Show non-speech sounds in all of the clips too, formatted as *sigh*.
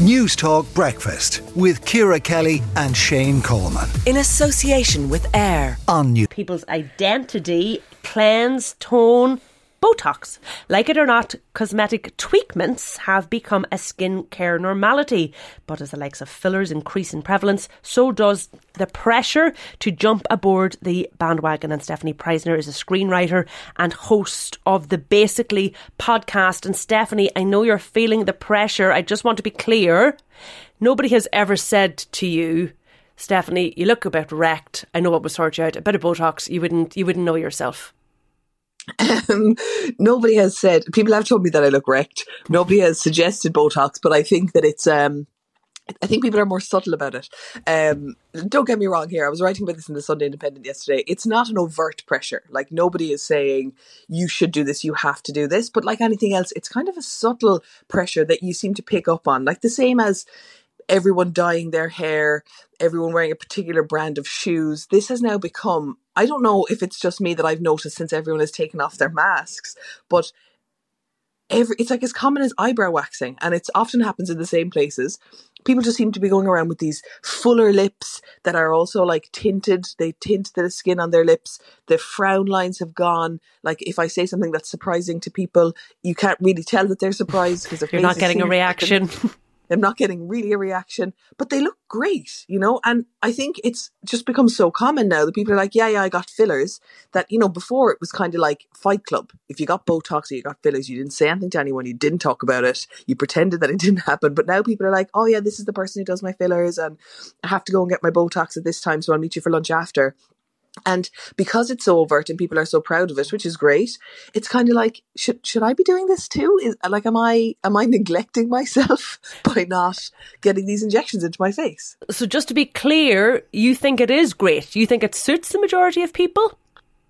News Talk Breakfast with Ciara Kelly and Shane Coleman. In association with AIR on New. People's identity, cleanse, tone, Botox. Like it or not, cosmetic tweakments have become a skin care normality. But as the likes of fillers increase in prevalence, so does the pressure to jump aboard the bandwagon. And Stefanie Preissner is a screenwriter and host of the Basically podcast. And Stefanie, I know you're feeling the pressure. I just want to be clear. Nobody has ever said to you, Stefanie, you look a bit wrecked. I know what would sort you out. A bit of Botox, you wouldn't you wouldn't know yourself. Um, nobody has said. People have told me that I look wrecked. Nobody has suggested Botox, but I think that it's. Um, I think people are more subtle about it. Um, don't get me wrong here. I was writing about this in the Sunday Independent yesterday. It's not an overt pressure. Like nobody is saying you should do this, you have to do this. But like anything else, it's kind of a subtle pressure that you seem to pick up on. Like the same as everyone dyeing their hair, everyone wearing a particular brand of shoes. This has now become, I don't know if it's just me that I've noticed since everyone has taken off their masks, but every, it's like as common as eyebrow waxing and it often happens in the same places. People just seem to be going around with these fuller lips that are also like tinted. They tint the skin on their lips. The frown lines have gone. Like if I say something that's surprising to people, you can't really tell that they're surprised because you're not getting a reaction. I'm not getting really a reaction, but they look great, you know? And I think it's just become so common now that people are like, yeah, yeah, I got fillers. That, you know, before it was kind of like Fight Club. If you got Botox or you got fillers, you didn't say anything to anyone, you didn't talk about it, you pretended that it *laughs* didn't happen. But now people are like, oh, yeah, this is the person who does my fillers, and I have to go and get my Botox at this time, so I'll meet you for lunch after. And because it's so overt and people are so proud of it, which is great, it's kind of like should should I be doing this too? Is like am I am I *laughs* neglecting myself *laughs* by not getting these injections into my face? So just to be clear, you think it is great. You think it suits the majority of people?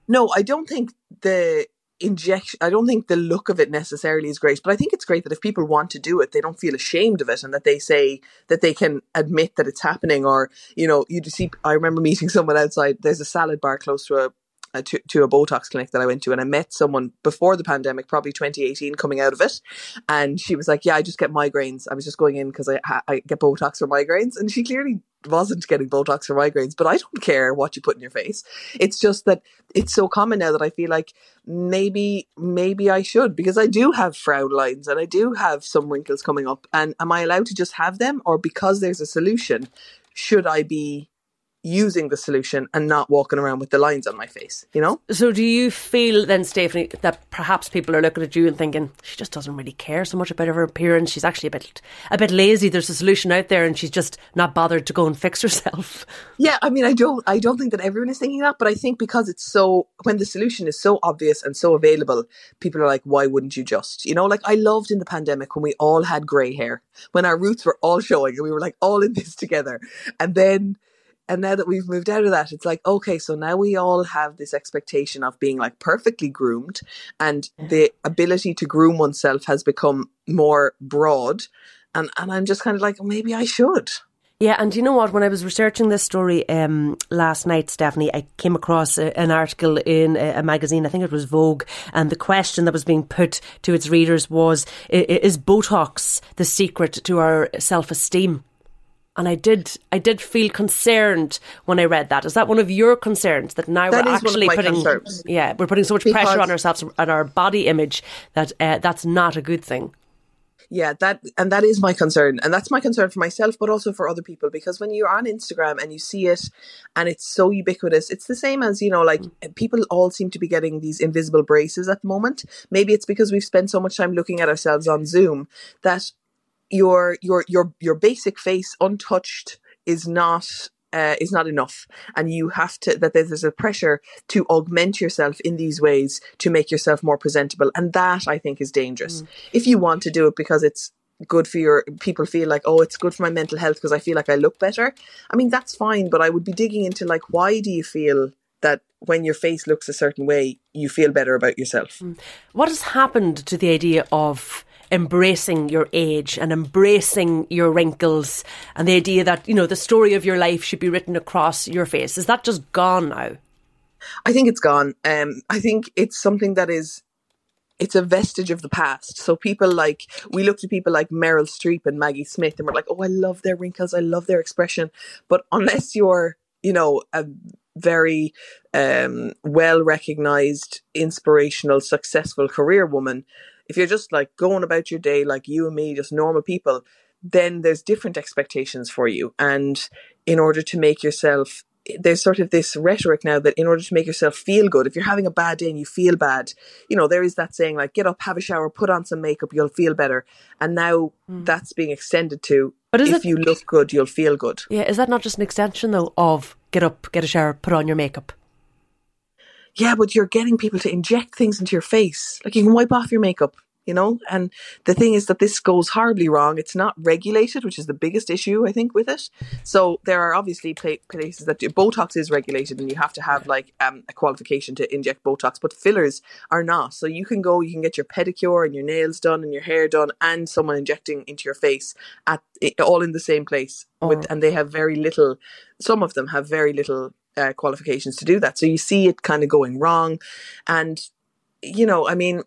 No, I don't think the injection i don't think the look of it necessarily is great but i think it's great that if people want to do it they don't feel ashamed of it and that they say that they can admit that it's happening or you know you just see i remember meeting *laughs* someone outside there's a salad bar close to a uh, to, to a Botox clinic that I went to, and I met someone before the pandemic, probably 2018, coming out of it, and she was like, "Yeah, I just get migraines. I was just going in because I I get Botox for migraines," and she clearly wasn't getting Botox for migraines, but I don't care what you put in your face. It's just that it's so common now that I feel like maybe, maybe I should because I do have frown lines and I do have some wrinkles coming up. And am I allowed to just have them or because there's a solution, should I be using the solution and not walking around with the lines on my face, you know? So do you feel then, Stefanie, that perhaps people are looking at you and thinking, she just doesn't really care so much about her appearance. She's actually a bit a bit lazy. There's a solution out there and she's just not bothered to go and fix herself. *laughs* Yeah, I mean I don't I don't think that everyone is thinking that, but I think because it's so when the solution is so obvious and so available, people are like, why wouldn't you just? You know, like I loved in the pandemic when we all had grey hair, when our roots were all showing and we were like all in this together. And then and now that we've moved out of that, it's like, okay, so now we all have this expectation of being like perfectly groomed, and the ability to groom oneself has become more broad. And, and I'm just kind of like, maybe I should. Yeah, and you know what? When I was researching this story um, last night, Stefanie, I came across a, an article in a, a, magazine. I think it was Vogue, and the question that was being put to its readers was: Is Botox the secret to our self-esteem? And I did I did feel concerned when I read that. Is that one of your concerns that now that we're actually putting concerns. yeah we're putting so much because pressure on ourselves and our body image that uh, that's not a good thing. Yeah, that and that is my concern, and that's my concern for myself, but also for other people. Because when you're on Instagram and you see it, and it's so ubiquitous, it's the same as you know, like mm. people all seem to be getting these invisible braces at the moment. Maybe it's because we've spent so much time looking at ourselves on Zoom that your your your your basic face untouched is not uh, is not enough, and you have to that there's a pressure to augment yourself in these ways to make yourself more presentable, and that I think is dangerous. Mm. If you want to do it because it's good for your people feel like oh it's good for my mental health because I feel like I look better. I mean that's fine, but I would be digging into like why do you feel that when your face looks a certain way you feel better about yourself? Mm. What has happened to the idea of embracing your age and embracing your wrinkles and the idea that, you know, the story of your life should be written across your face. Is that just gone now? I think it's gone. Um, I think it's something that is it's a vestige of the past. So people like we looked at people like Meryl Streep and Maggie Smith, and we're like, oh, I love their wrinkles, I love their expression. But unless you're, you know, a very um, well recognized, inspirational, successful career woman, if you're just like going about your day like you and me, just normal people, then there's different expectations for you. And in order to make yourself there's sort of this rhetoric now that in order to make yourself feel good, if you're having a bad day and you feel bad, you know, there is that saying like, get up, have a shower, put on some makeup, you'll feel better. And now mm. that's being extended to but if it, you look good, you'll feel good. Yeah, is that not just an extension though of get up, get a shower, put on your makeup? Yeah, but you're getting people to inject things into your face. Like you can wipe off your makeup, you know? And the thing is that this goes horribly wrong. It's not regulated, which is the biggest issue, I think, with it. So there are obviously places that Botox is regulated and you have to have like um, a qualification to inject Botox, but fillers are not. So you can go, you can get your pedicure and your nails done and your hair done and someone injecting into your face at all in the same place. Oh. With, and they have very little, some of them have very little uh, qualifications to do that. So you see it kind of going wrong. And, you know, I mean,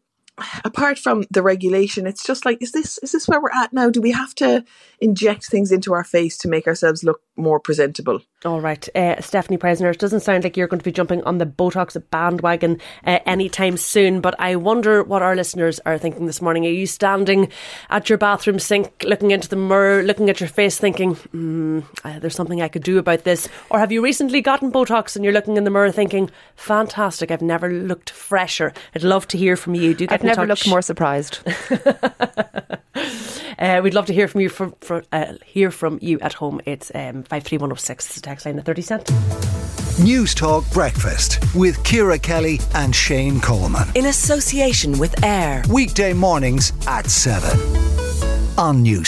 apart from the regulation, it's just like, is this is this where we're at now? Do we have to inject things into our face to make ourselves look more presentable? All right, uh, Stefanie Preissner, it doesn't sound like you're going to be jumping on the Botox bandwagon uh, anytime soon, but I wonder what our listeners are thinking this morning. Are you standing at your bathroom sink, looking into the mirror, looking at your face, thinking, mm, uh, there's something I could do about this? Or have you recently gotten Botox and you're looking in the mirror thinking, fantastic, I've never looked fresher? I'd love to hear from you. Do get I've never touch. looked more surprised. *laughs* Uh, we'd love to hear from you for, for uh, hear from you at home. It's um, five three one zero oh six. It's a text line at thirty cent. News Talk Breakfast with Ciara Kelly and Shane Coleman in association with Air. Weekday mornings at seven on News.